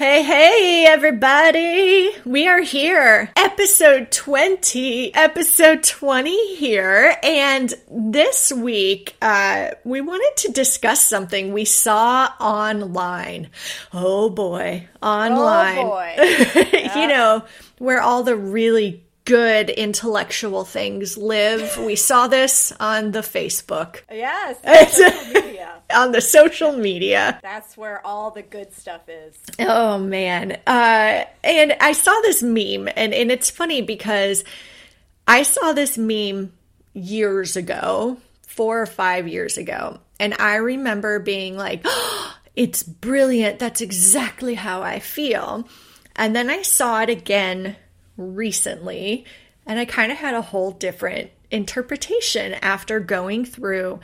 Hey, hey, everybody. We are here. Episode 20, episode 20 here. And this week, uh, we wanted to discuss something we saw online. Oh boy, online. Oh boy. you know, where all the really good intellectual things live. We saw this on the Facebook, Yes, social media. on the social media. That's where all the good stuff is. Oh man. Uh and I saw this meme and, and it's funny because I saw this meme years ago, four or five years ago. And I remember being like, oh, it's brilliant. That's exactly how I feel. And then I saw it again recently and I kind of had a whole different interpretation after going through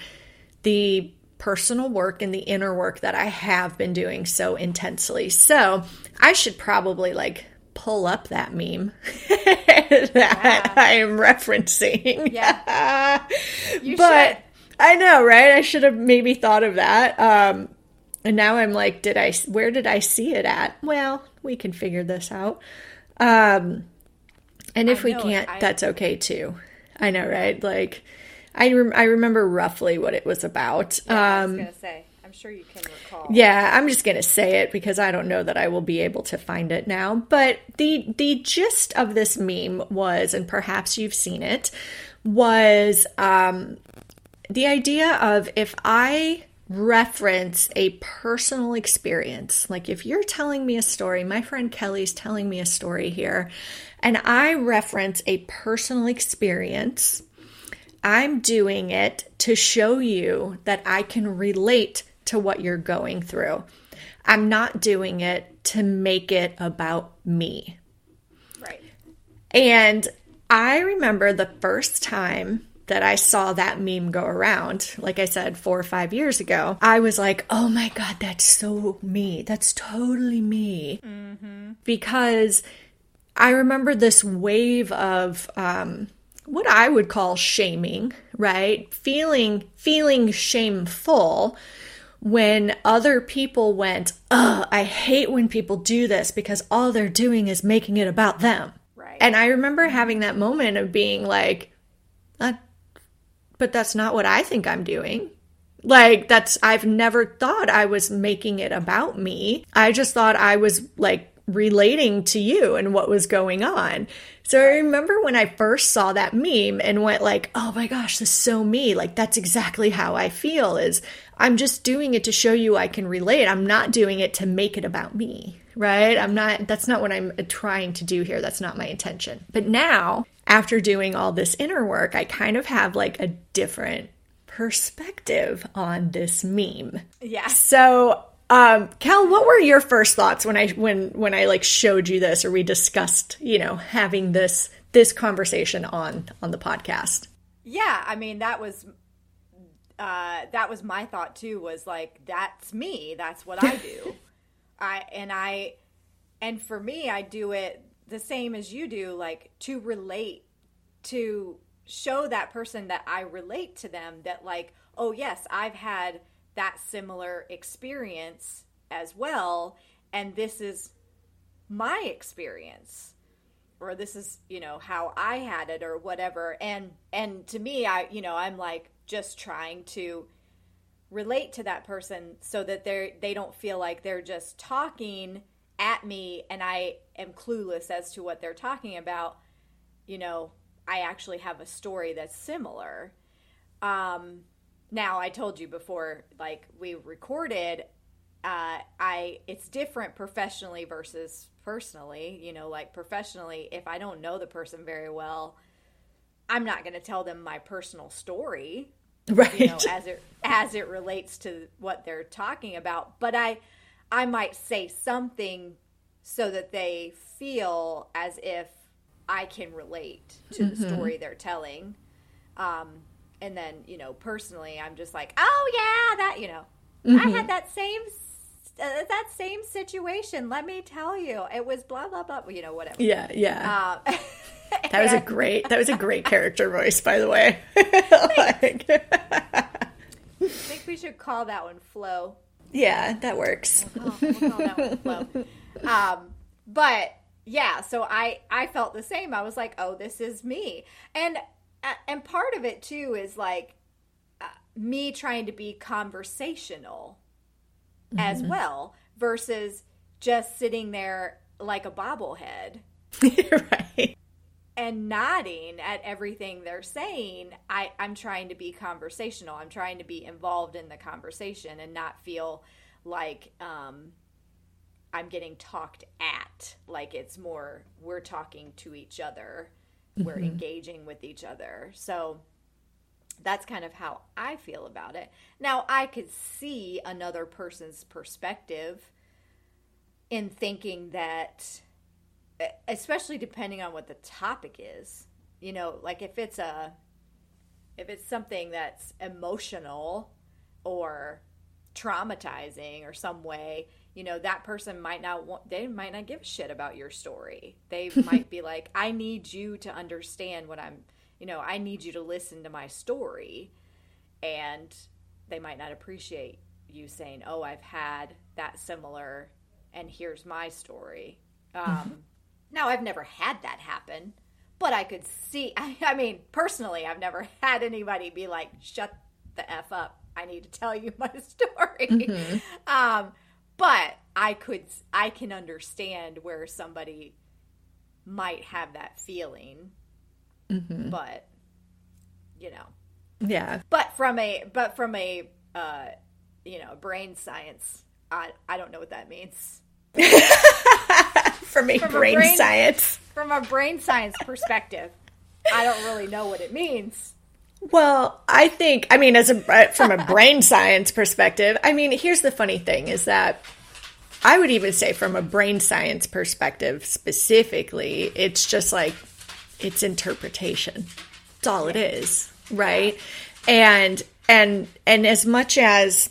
the personal work and the inner work that I have been doing so intensely. So I should probably like pull up that meme that I am referencing. Yeah. But should. I know, right? I should have maybe thought of that. Um, and now I'm like, did I? Where did I see it at? Well, we can figure this out. Um, and if I we know, can't, I- that's okay too. I know, right? Like, I rem- I remember roughly what it was about. um I was um, gonna say. I'm sure you can recall. yeah, I'm just gonna say it because I don't know that I will be able to find it now. But the the gist of this meme was, and perhaps you've seen it, was um, the idea of if I reference a personal experience, like if you're telling me a story, my friend Kelly's telling me a story here, and I reference a personal experience, I'm doing it to show you that I can relate to what you're going through. I'm not doing it to make it about me. Right. And I remember the first time that I saw that meme go around, like I said, four or five years ago, I was like, oh my God, that's so me. That's totally me. Mm-hmm. Because I remember this wave of, um, what I would call shaming, right? Feeling feeling shameful when other people went, "Ugh, I hate when people do this because all they're doing is making it about them." Right. And I remember having that moment of being like, uh, but that's not what I think I'm doing. Like, that's, I've never thought I was making it about me. I just thought I was like relating to you and what was going on. So I remember when I first saw that meme and went like, "Oh my gosh, this is so me. Like that's exactly how I feel is I'm just doing it to show you I can relate. I'm not doing it to make it about me." Right? I'm not that's not what I'm uh, trying to do here. That's not my intention. But now, after doing all this inner work, I kind of have like a different perspective on this meme. Yeah. So, um, Cal, what were your first thoughts when I when when I like showed you this or we discussed, you know, having this this conversation on on the podcast? Yeah. I mean, that was. Uh, that was my thought too. Was like that's me. That's what I do. I and I, and for me, I do it the same as you do. Like to relate to show that person that I relate to them that like, oh yes, I've had that similar experience as well and this is my experience or this is, you know, how I had it or whatever. And and to me, I, you know, I'm like just trying to relate to that person so that they're they don't feel like they're just talking at me and I am clueless as to what they're talking about. You know, I actually have a story that's similar. Um, now I told you before, like we recorded, uh, I it's different professionally versus personally. You know, like professionally, if I don't know the person very well, I'm not going to tell them my personal story Right. you know as it as it relates to what they're talking about but i i might say something so that they feel as if i can relate to the story they're telling um and then you know personally i'm just like oh yeah that you know i had that same uh, that same situation let me tell you it was blah blah blah you know whatever yeah, yeah. um, that was a great that was a great character voice, by the way. Like- i think we should call that one flow yeah, that works. Oh, we'll call that one flow. um, but yeah, so I I felt the same. I was like, oh, this is me, and and part of it too is like uh, me trying to be conversational mm-hmm. as well versus just sitting there like a bobblehead. right. And nodding at everything they're saying, I, I'm trying to be conversational. I'm trying to be involved in the conversation and not feel like um, I'm getting talked at. Like it's more we're talking to each other, we're mm-hmm. engaging with each other. So that's kind of how I feel about it. Now, I could see another person's perspective in thinking that especially depending on what the topic is you know like if it's a if it's something that's emotional or traumatizing or some way you know that person might not want they might not give a shit about your story they might be like i need you to understand what i'm you know i need you to listen to my story and they might not appreciate you saying oh i've had that similar and here's my story. Um, mm-hmm. Now, I've never had that happen, but I could see, I, I, mean, personally, I've never had anybody be like, shut the F up. I need to tell you my story. Mm-hmm. Um, but I could, I can understand where somebody might have that feeling. Mm-hmm. But, you know. Yeah. But from a, but from a, uh, you know, brain science, I, I don't know what that means. from a from brain, a brain science. From a brain science perspective, I don't really know what it means. Well, I think, I mean, as a uh, from a brain science perspective, I mean, here's the funny thing: is that I would even say, from a brain science perspective, specifically, it's just like it's interpretation. That's all it is, right? And and and as much as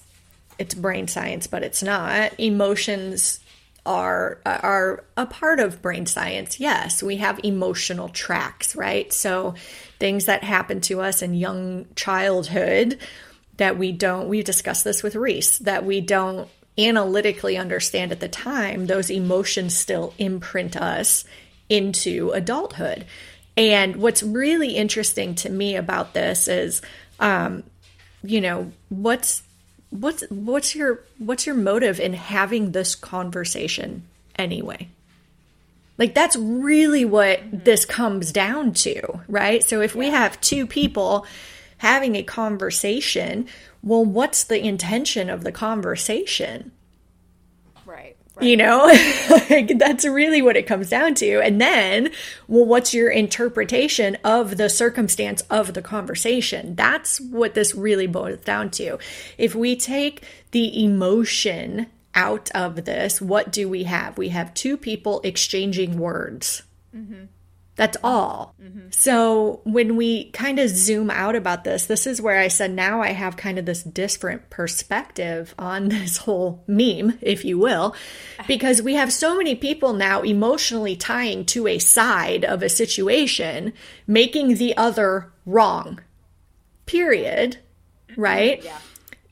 it's brain science, but it's not. Emotions are are a part of brain science. Yes, we have emotional tracks, right? So things that happen to us in young childhood that we don't we discussed this with Reese that we don't analytically understand at the time, those emotions still imprint us into adulthood. And what's really interesting to me about this is um, you know, what's what's what's your what's your motive in having this conversation anyway? Like that's really what mm-hmm. this comes down to, right? So if we have two people having a conversation, well what's the intention of the conversation? Right. You know, like, that's really what it comes down to. And then, well, what's your interpretation of the circumstance of the conversation? That's what this really boils down to. If we take the emotion out of this, what do we have? We have two people exchanging words. Mm-hmm. That's all. Mm-hmm. So when we kind of zoom out about this, this is where I said now I have kind of this different perspective on this whole meme, if you will, because we have so many people now emotionally tying to a side of a situation, making the other wrong. Period. Right? Yeah.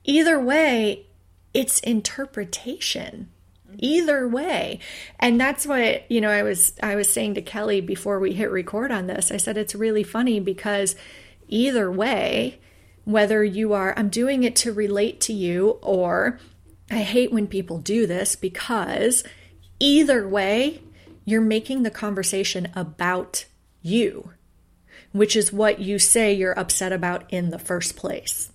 Either way, it's interpretation either way. And that's what you know i was i was saying to kelly before we hit record on this. I said it's really funny because either way whether you are i'm doing it to relate to you or i hate when people do this because either way you're making the conversation about you which is what you say you're upset about in the first place.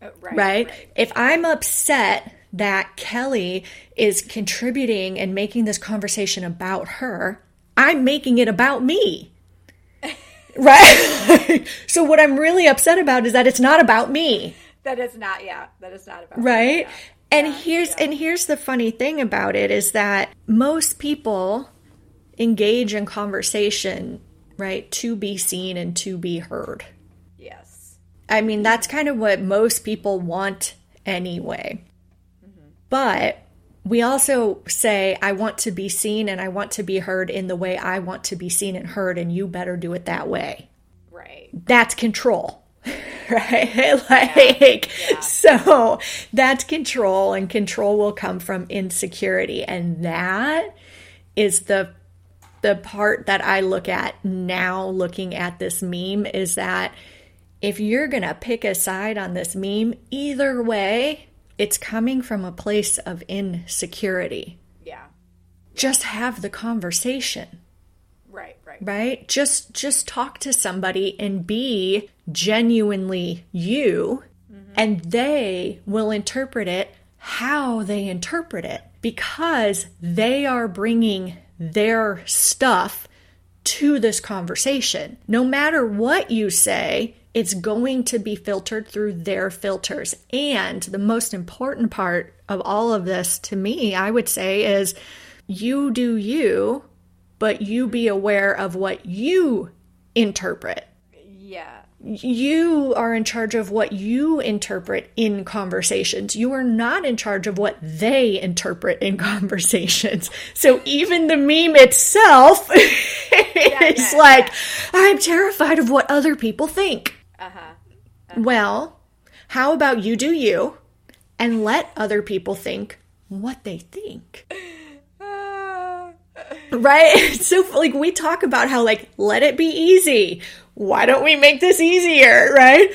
Oh, right, right? right. If i'm upset that Kelly is contributing and making this conversation about her, I'm making it about me. right? so what I'm really upset about is that it's not about me. That is not, yeah, that is not about Right? Me, yeah. And yeah, here's yeah. and here's the funny thing about it is that most people engage in conversation, right, to be seen and to be heard. Yes. I mean, that's kind of what most people want anyway. But we also say, I want to be seen and I want to be heard in the way I want to be seen and heard, and you better do it that way. Right. That's control. right? like, yeah. so that's control, and control will come from insecurity. And that is the the part that I look at now looking at this meme is that if you're going to pick a side on this meme, either way, it's coming from a place of insecurity. Yeah. Just have the conversation. Right, right. Right? Just just talk to somebody and be genuinely you mm-hmm. and they will interpret it how they interpret it because they are bringing their stuff to this conversation. No matter what you say, it's going to be filtered through their filters. And the most important part of all of this to me, I would say, is you do you, but you be aware of what you interpret. Yeah. You are in charge of what you interpret in conversations. You are not in charge of what they interpret in conversations. So even the meme itself is yeah, like, yeah. I'm terrified of what other people think. Uh-huh. Well, how about you do you and let other people think what they think? Right? So like we talk about how like let it be easy. Why don't we make this easier, right?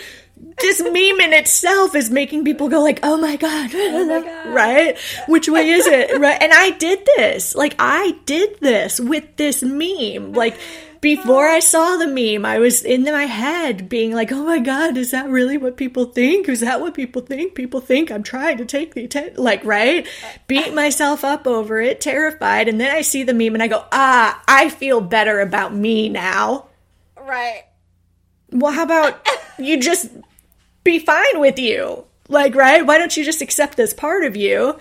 This meme in itself is making people go like, "Oh my god." God. Right? Which way is it? Right? And I did this. Like I did this with this meme. Like before I saw the meme, I was in my head being like, "Oh my god, is that really what people think? Is that what people think? People think I'm trying to take the attention." Like, right? Beat myself up over it, terrified, and then I see the meme and I go, "Ah, I feel better about me now." Right. Well, how about you just be fine with you? Like, right? Why don't you just accept this part of you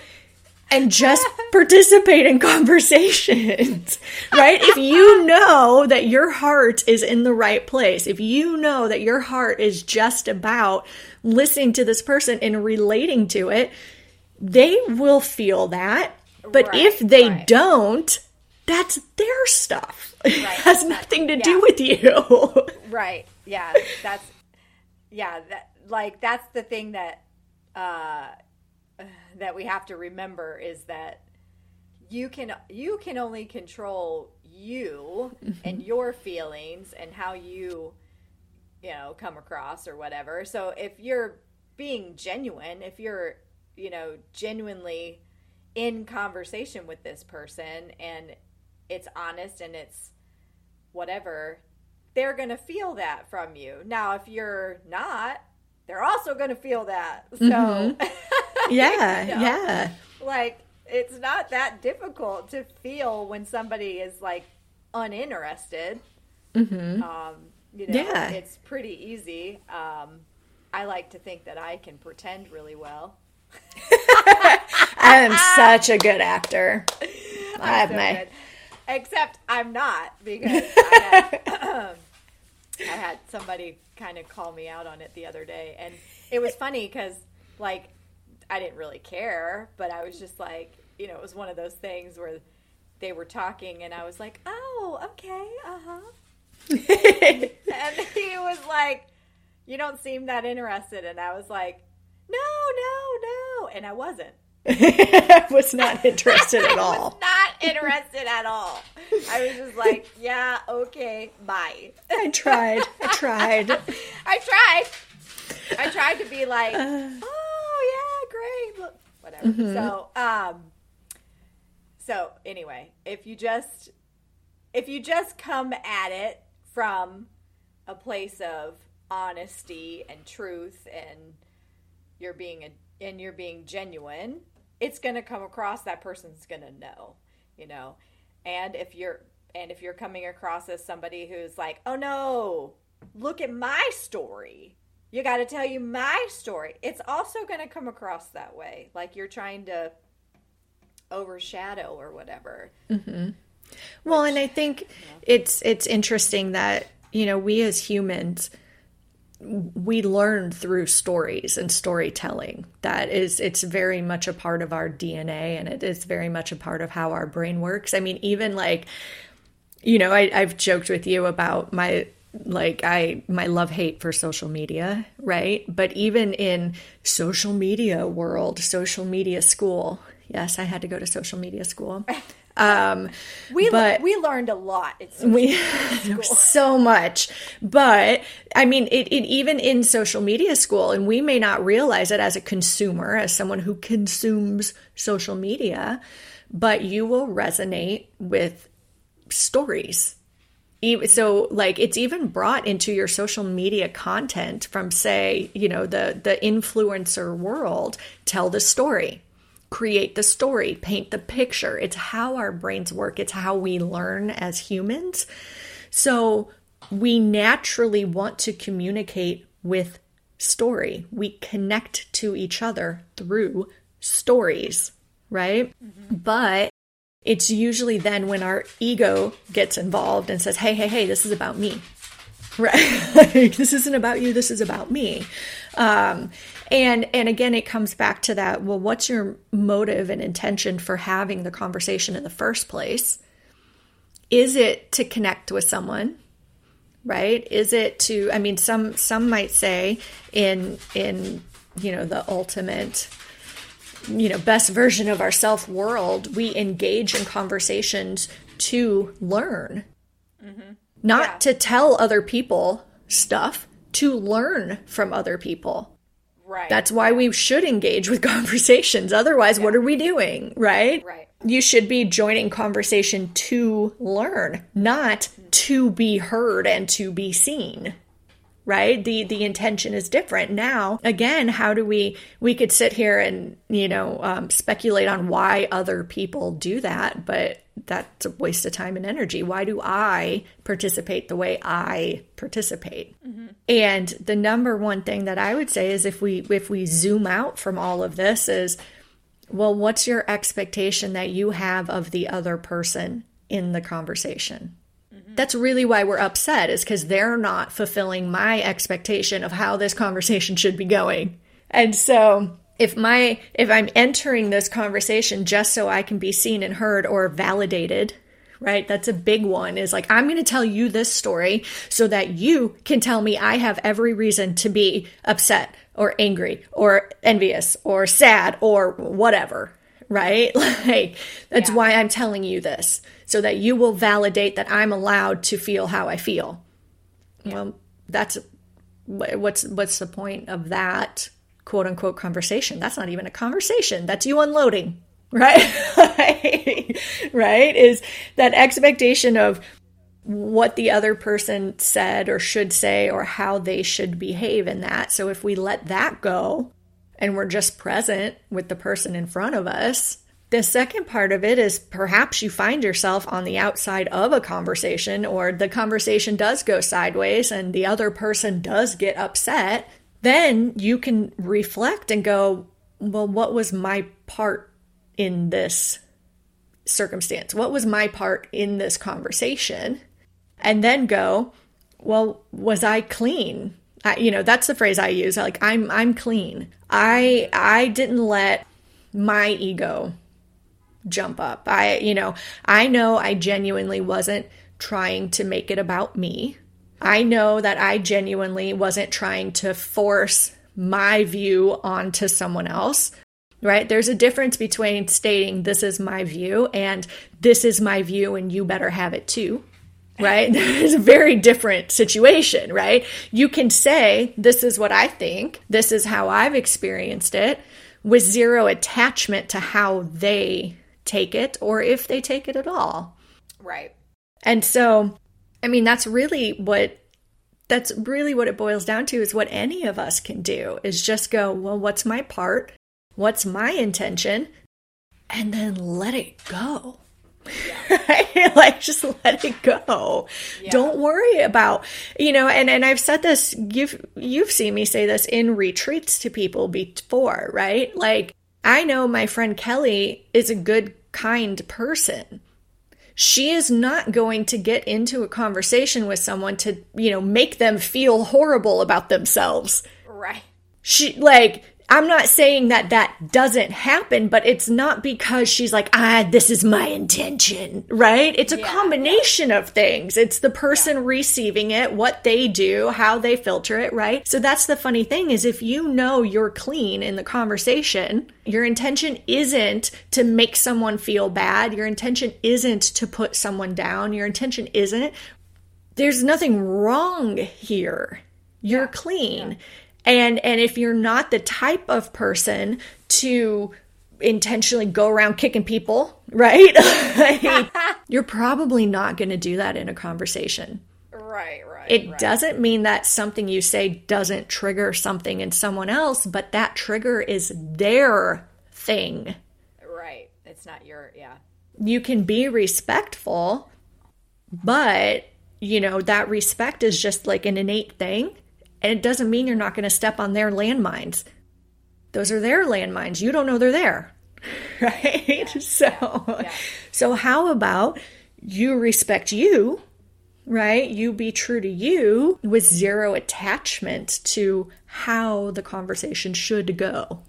and just participate in conversations? Right? If you know that your heart is in the right place, if you know that your heart is just about listening to this person and relating to it, they will feel that. But Right, if they right. don't, that's their stuff. It has nothing to do with you. Right. Yeah. That's yeah, that like that's the thing that uh that we have to remember is that you can you can only control you mm-hmm. and your feelings and how you you know come across or whatever. So if you're being genuine, if you're you know genuinely in conversation with this person and it's honest and it's whatever, they're going to feel that from you. Now, if you're not, they're also going to feel that. So, mm-hmm. Yeah, You know? yeah. like, it's not that difficult to feel when somebody is like uninterested. Mm-hmm. Um, you know, Yeah. it's pretty easy. Um, I like to think that I can pretend really well. I am such a good actor. I have So my good. Except I'm not because I had, I had somebody kind of call me out on it the other day, and it was funny because like I didn't really care, but I was just like, you know, it was one of those things where they were talking, and I was like, oh, okay, uh huh, and he was like, you don't seem that interested, and I was like, no, no, no, and I wasn't. I was not interested at I was all. not interested at all. I was just like, yeah, okay, bye. I tried. I tried. I tried. I tried to be like, oh yeah, great. Look, whatever. So, um, so anyway, if you just if you just come at it from a place of honesty and truth, and you're being a and you're being genuine, it's going to come across. That person's going to know, you know. And if you're and if you're coming across as somebody who's like, oh no, look at my story. You got to tell you my story. It's also going to come across that way, like you're trying to overshadow or whatever. Mm-hmm. Well, and I think it's it's interesting that, you know, we as humans we learn through stories and storytelling. That is it's very much a part of our DNA and it is very much a part of how our brain works. I mean, even like you know, I, I've joked with you about my like I my love hate for social media, right? But even in social media world, social media school, yes, I had to go to social media school. Um, we but- we learned a lot. We so much but i mean it, it even in social media school and we may not realize it as a consumer as someone who consumes social media but you will resonate with stories so like it's even brought into your social media content from say you know the the influencer world. Tell the story. Create the story. Paint the picture. It's how our brains work. It's how we learn as humans. So we naturally want to communicate with story. We connect to each other through stories right? Mm-hmm. But it's usually then when our ego gets involved and says, hey, hey, hey, this is about me. Right? like, this isn't about you, this is about me. Um, and and again, it comes back to that, well, what's your motive and intention for having the conversation in the first place? Is it to connect with someone? Right? Is it to I mean some some might say in in you know the ultimate you know best version of ourself world we engage in conversations to learn. Mm-hmm. Not Yeah. to tell other people stuff to learn from other people. Right. that's why we should engage with conversations. Otherwise what are we doing right? Right. you should be joining conversation to learn not to be heard and to be seen right? The the intention is different. Now again how do we we could sit here and you know um, speculate on why other people do that but that's a waste of time and energy. Why do i participate the way i participate? And the number one thing that i would say is if we if we zoom out from all of this is well what's your expectation that you have of the other person in the conversation that's really why we're upset is because they're not fulfilling my expectation of how this conversation should be going. And so if my if i'm entering this conversation just so i can be seen and heard or validated right? That's a big one is like i'm going to tell you this story so that you can tell me i have every reason to be upset or angry or envious or sad or whatever right? Like that's Yeah. why i'm telling you this so that you will validate that i'm allowed to feel how i feel. Well that's what's what's the point of that quote unquote conversation? That's not even a conversation. That's you unloading right? Right? Is that expectation of what the other person said or should say or how they should behave in that. So if we let that go and we're just present with the person in front of us the second part of it is perhaps you find yourself on the outside of a conversation, or the conversation does go sideways and the other person does get upset. Then you can reflect and go, Well, what was my part in this circumstance? What was my part in this conversation? And then go, Well, was I clean? You know, that's the phrase I use. Like, I'm, I'm clean. I, I didn't let my ego jump up. I, you know, I know I genuinely wasn't trying to make it about me. I know that I genuinely wasn't trying to force my view onto someone else. Right? There's a difference between stating this is my view and this is my view and you better have it too. Right? It's a very different situation, right? You can say, This is what I think, this is how I've experienced it, with zero attachment to how they take it or if they take it at all. Right. And so, I mean, that's really what that's really what it boils down to is what any of us can do is just go, well, what's my part? What's my intention? And then let it go. Right? like just let it go. Don't worry about, you know, and and I've said this you've you've seen me say this in retreats to people before, right? Like I know my friend Kelly is a good kind person she is not going to get into a conversation with someone to, you know, make them feel horrible about themselves. Right. She like I'm not saying that that doesn't happen, but it's not because she's like, ah, this is my intention, right? It's a Yeah, combination of things. It's the person receiving it, what they do, how they filter it, right? So that's the funny thing is if you know you're clean in the conversation, your intention isn't to make someone feel bad. Your intention isn't to put someone down. Your intention isn't. There's nothing wrong here. You're clean. And and if you're not the type of person to intentionally go around kicking people, right? Like, you're probably not going to do that in a conversation. Right, right. It right. doesn't mean that something you say doesn't trigger something in someone else, but that trigger is their thing. Right. It's not your, yeah. You can be respectful, but you know, that respect is just like an innate thing. And it doesn't mean you're not going to step on their landmines. Those are their landmines. You don't know they're there. Right? so yeah. so how about you respect you, right? You be true to you with zero attachment to how the conversation should go.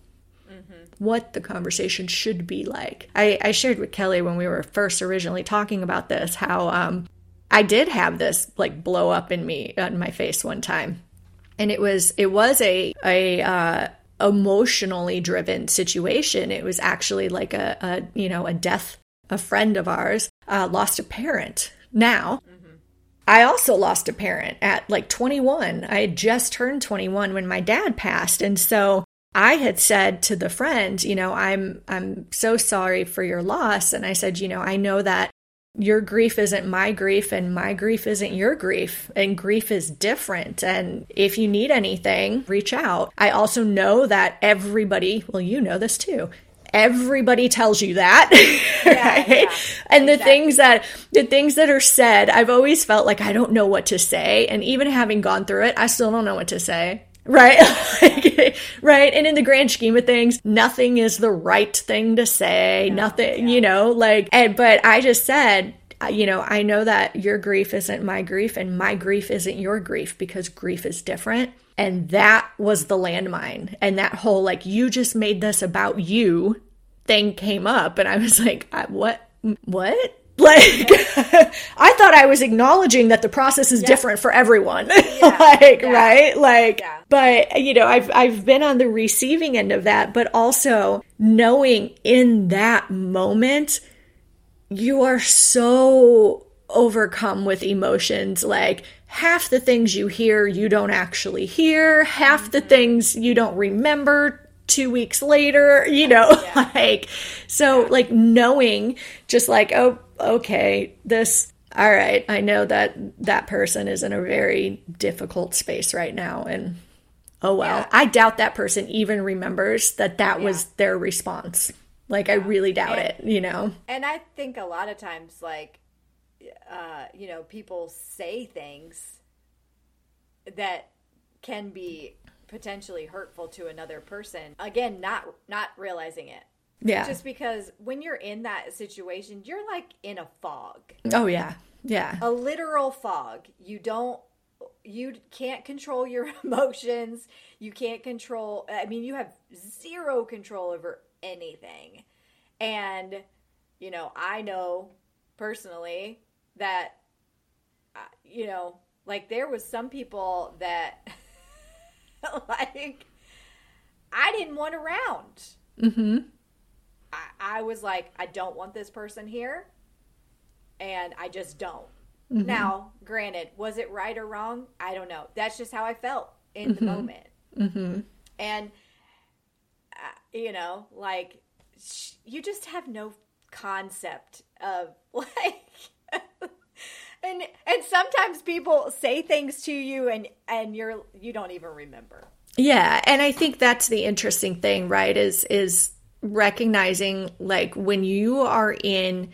What the conversation should be like. I, I shared with Kelly when we were first originally talking about this how um, I did have this like blow up in me in my face one time, and it was it was a a uh, emotionally driven situation. It was actually like a, a you know a death. A friend of ours uh, lost a parent. Now, I also lost a parent at like 21. I had just turned 21 when my dad passed, and so I had said to the friend, you know, I'm I'm so sorry for your loss, and I said, you know, I know that your grief isn't my grief and my grief isn't your grief and grief is different. And if you need anything reach out. I also know that everybody well you know this too. Everybody tells you that right yeah, and the exactly. things that the things that are said i've always felt like i don't know what to say. And even having gone through it i still don't know what to say right? Right? And in the grand scheme of things nothing is the right thing to say. Nothing you know? Like and but i just said you know i know that your grief isn't my grief and my grief isn't your grief because grief is different. And that was the landmine. And that whole like you just made this about you thing came up. And i was like I, what? What like i thought i was acknowledging that the process is different for everyone. Like yeah. right? Like Yeah. but you know i've i've been on the receiving end of that but also knowing in that moment you are so overcome with emotions. Like half the things you hear you don't actually hear. Half the mm-hmm. things you don't remember two weeks later you know? Like so like knowing just like oh okay this all right i know that that person is in a very difficult space right now and oh well Yeah. i doubt that person even remembers that that was their response like i really doubt it you know And I think a lot of times, like, uh, you know, people say things that can be potentially hurtful to another person. Again, not not realizing it. Yeah Just because when you're in that situation, you're like in a fog, oh yeah yeah a literal fog. You don't, you can't control your emotions. You can't control. I mean, you have zero control over anything. And you know, I know personally that, uh, you know, like there was some people that, like, I didn't want around. mm-hmm I, I was like, I don't want this person here, and I just don't. Now, granted, was it right or wrong? I don't know. That's just how I felt in the moment. mm-hmm And, uh, you know, like, sh- you just have no concept of, like, and and sometimes people say things to you and and you're you don't even remember Yeah, and I think that's the interesting thing, right? Is is recognizing like when you are in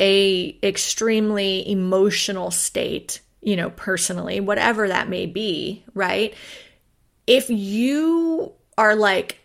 a extremely emotional state, you know, personally, whatever that may be, right? If you are like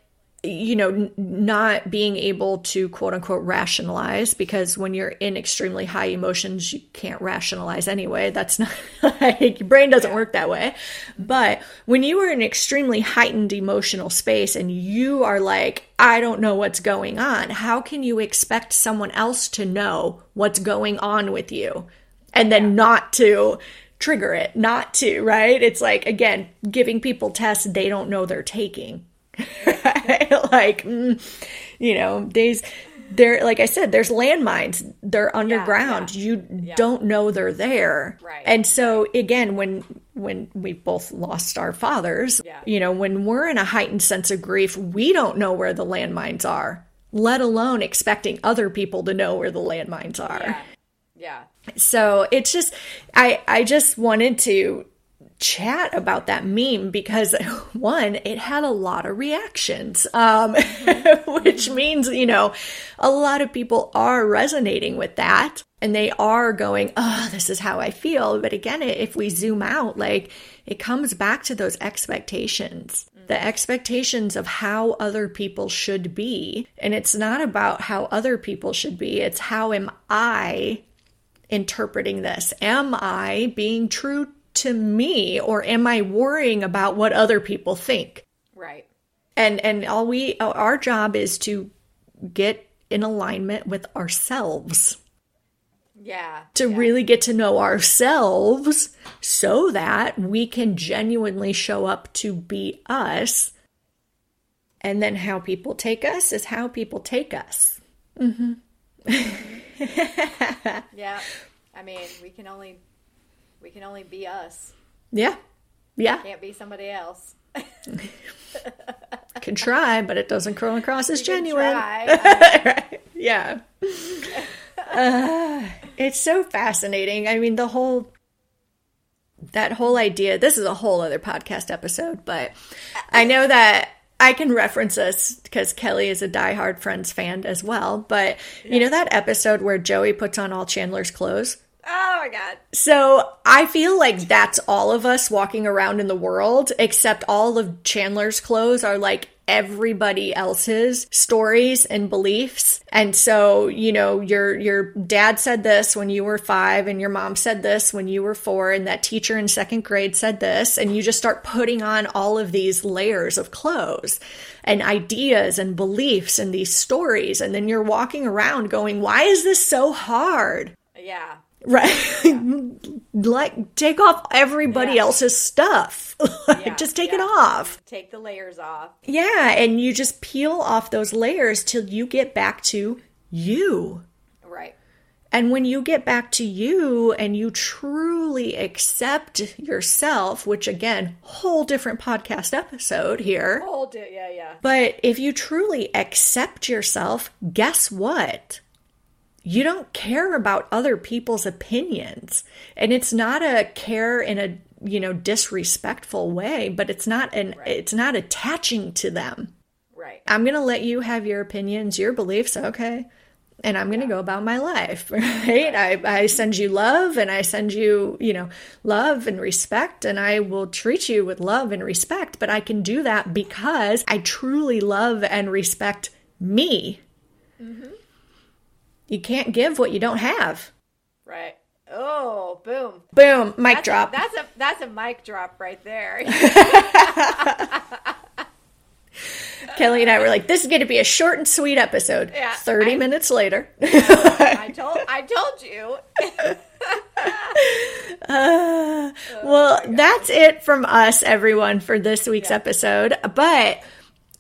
you know, n- not being able to quote unquote rationalize because when you're in extremely high emotions, you can't rationalize anyway. That's not like your brain doesn't work that way. But when you are in extremely heightened emotional space and you are like, I don't know what's going on, how can you expect someone else to know what's going on with you and then not to trigger it, not to, right? It's like, again, giving people tests they don't know they're taking. like, mm, you know, these, there, like I said, there's landmines. They're underground. yeah. You don't know they're there. Right, And so again, when when we both lost our fathers, Yeah. you know, when we're in a heightened sense of grief, we don't know where the landmines are, let alone expecting other people to know where the landmines are Yeah. Yeah. so it's just i i just wanted to chat about that meme because one it had a lot of reactions um which means you know a lot of people are resonating with that and they are going oh this is how i feel. But again if we zoom out like it comes back to those expectations the expectations of how other people should be. And it's not about how other people should be. It's how am i interpreting this? Am I being true to me or am I worrying about what other people think? Right. And and all we our job is to get in alignment with ourselves. Yeah. To yeah. really get to know ourselves so that we can genuinely show up to be us. And then how people take us is how people take us. Mm-hmm. Yeah. I mean, we can only we can only be us. Yeah. Yeah. Can't be somebody else. Can try, but it doesn't come across as genuine. try. Yeah. Uh, it's so fascinating. I mean, the whole that whole idea. This is a whole other podcast episode, but I know that I can reference this because Kelly is a diehard Friends fan as well. But you know that episode where Joey puts on all Chandler's clothes. Oh my god. So I feel like that's all of us walking around in the world, except all of Chandler's clothes are like everybody else's stories and beliefs. And so, you know, your your dad said this when you were 5 and your mom said this when you were 4 and that teacher in second grade said this and you just start putting on all of these layers of clothes and ideas and beliefs and these stories and then you're walking around going, "Why is this so hard?" Yeah. Right. like take off everybody Yeah. else's stuff. Yeah, just take it off. Take the layers off. Yeah, and you just peel off those layers till you get back to you. Right. And when you get back to you and you truly accept yourself, which again, whole different podcast episode here. Hold it. Yeah, yeah. But if you truly accept yourself, guess what? You don't care about other people's opinions. And it's not a care in a, you know, disrespectful way, but it's not an it's not attaching to them. Right. I'm going to let you have your opinions, your beliefs, okay? And I'm going to go about my life, right? I, I send you love and I send you, you know, love and respect, and I will treat you with love and respect. But I can do that because I truly love and respect me. Mm-hmm. You can't give what you don't have. Right. Oh, boom. Boom, mic That's drop. A, that's a that's a mic drop right there. Kelly and I were like, this is going to be a short and sweet episode. Yeah, 30 I- minutes later. I told I told you. Uh, well, oh that's it from us, everyone, for this week's episode. But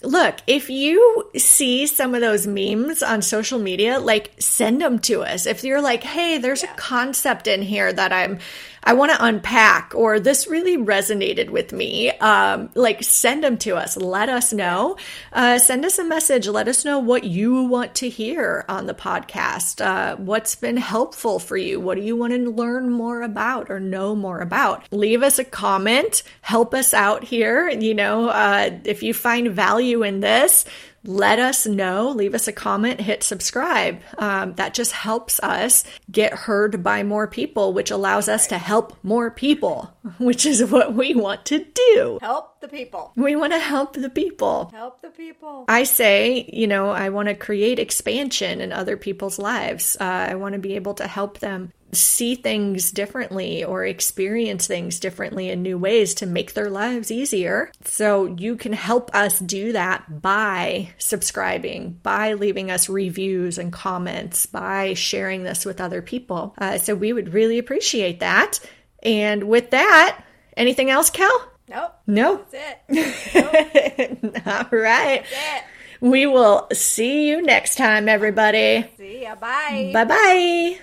look, if you see some of those memes on social media, like send them to us. If you're like, hey, there's a concept in here that I'm. I want to unpack, or this really resonated with me. Um, like, send them to us. Let us know. Uh, send us a message. Let us know what you want to hear on the podcast. Uh, what's been helpful for you? What do you want to learn more about or know more about? Leave us a comment. Help us out here. You know, uh, if you find value in this, let us know. Leave us a comment, hit subscribe. Um, that just helps us get heard by more people, which allows us to help more people, which is what we want to do. Help the people. We want to help the people. Help the people. I say, you know, I want to create expansion in other people's lives. Uh, I want to be able to help them see things differently or experience things differently in new ways to make their lives easier. So you can help us do that by subscribing, by leaving us reviews and comments, by sharing this with other people. Uh, so we would really appreciate that. And with that, anything else, Cal? Nope. No. That's it. Nope. All right. That's it. We will see you next time, everybody. See ya. Bye. Bye bye.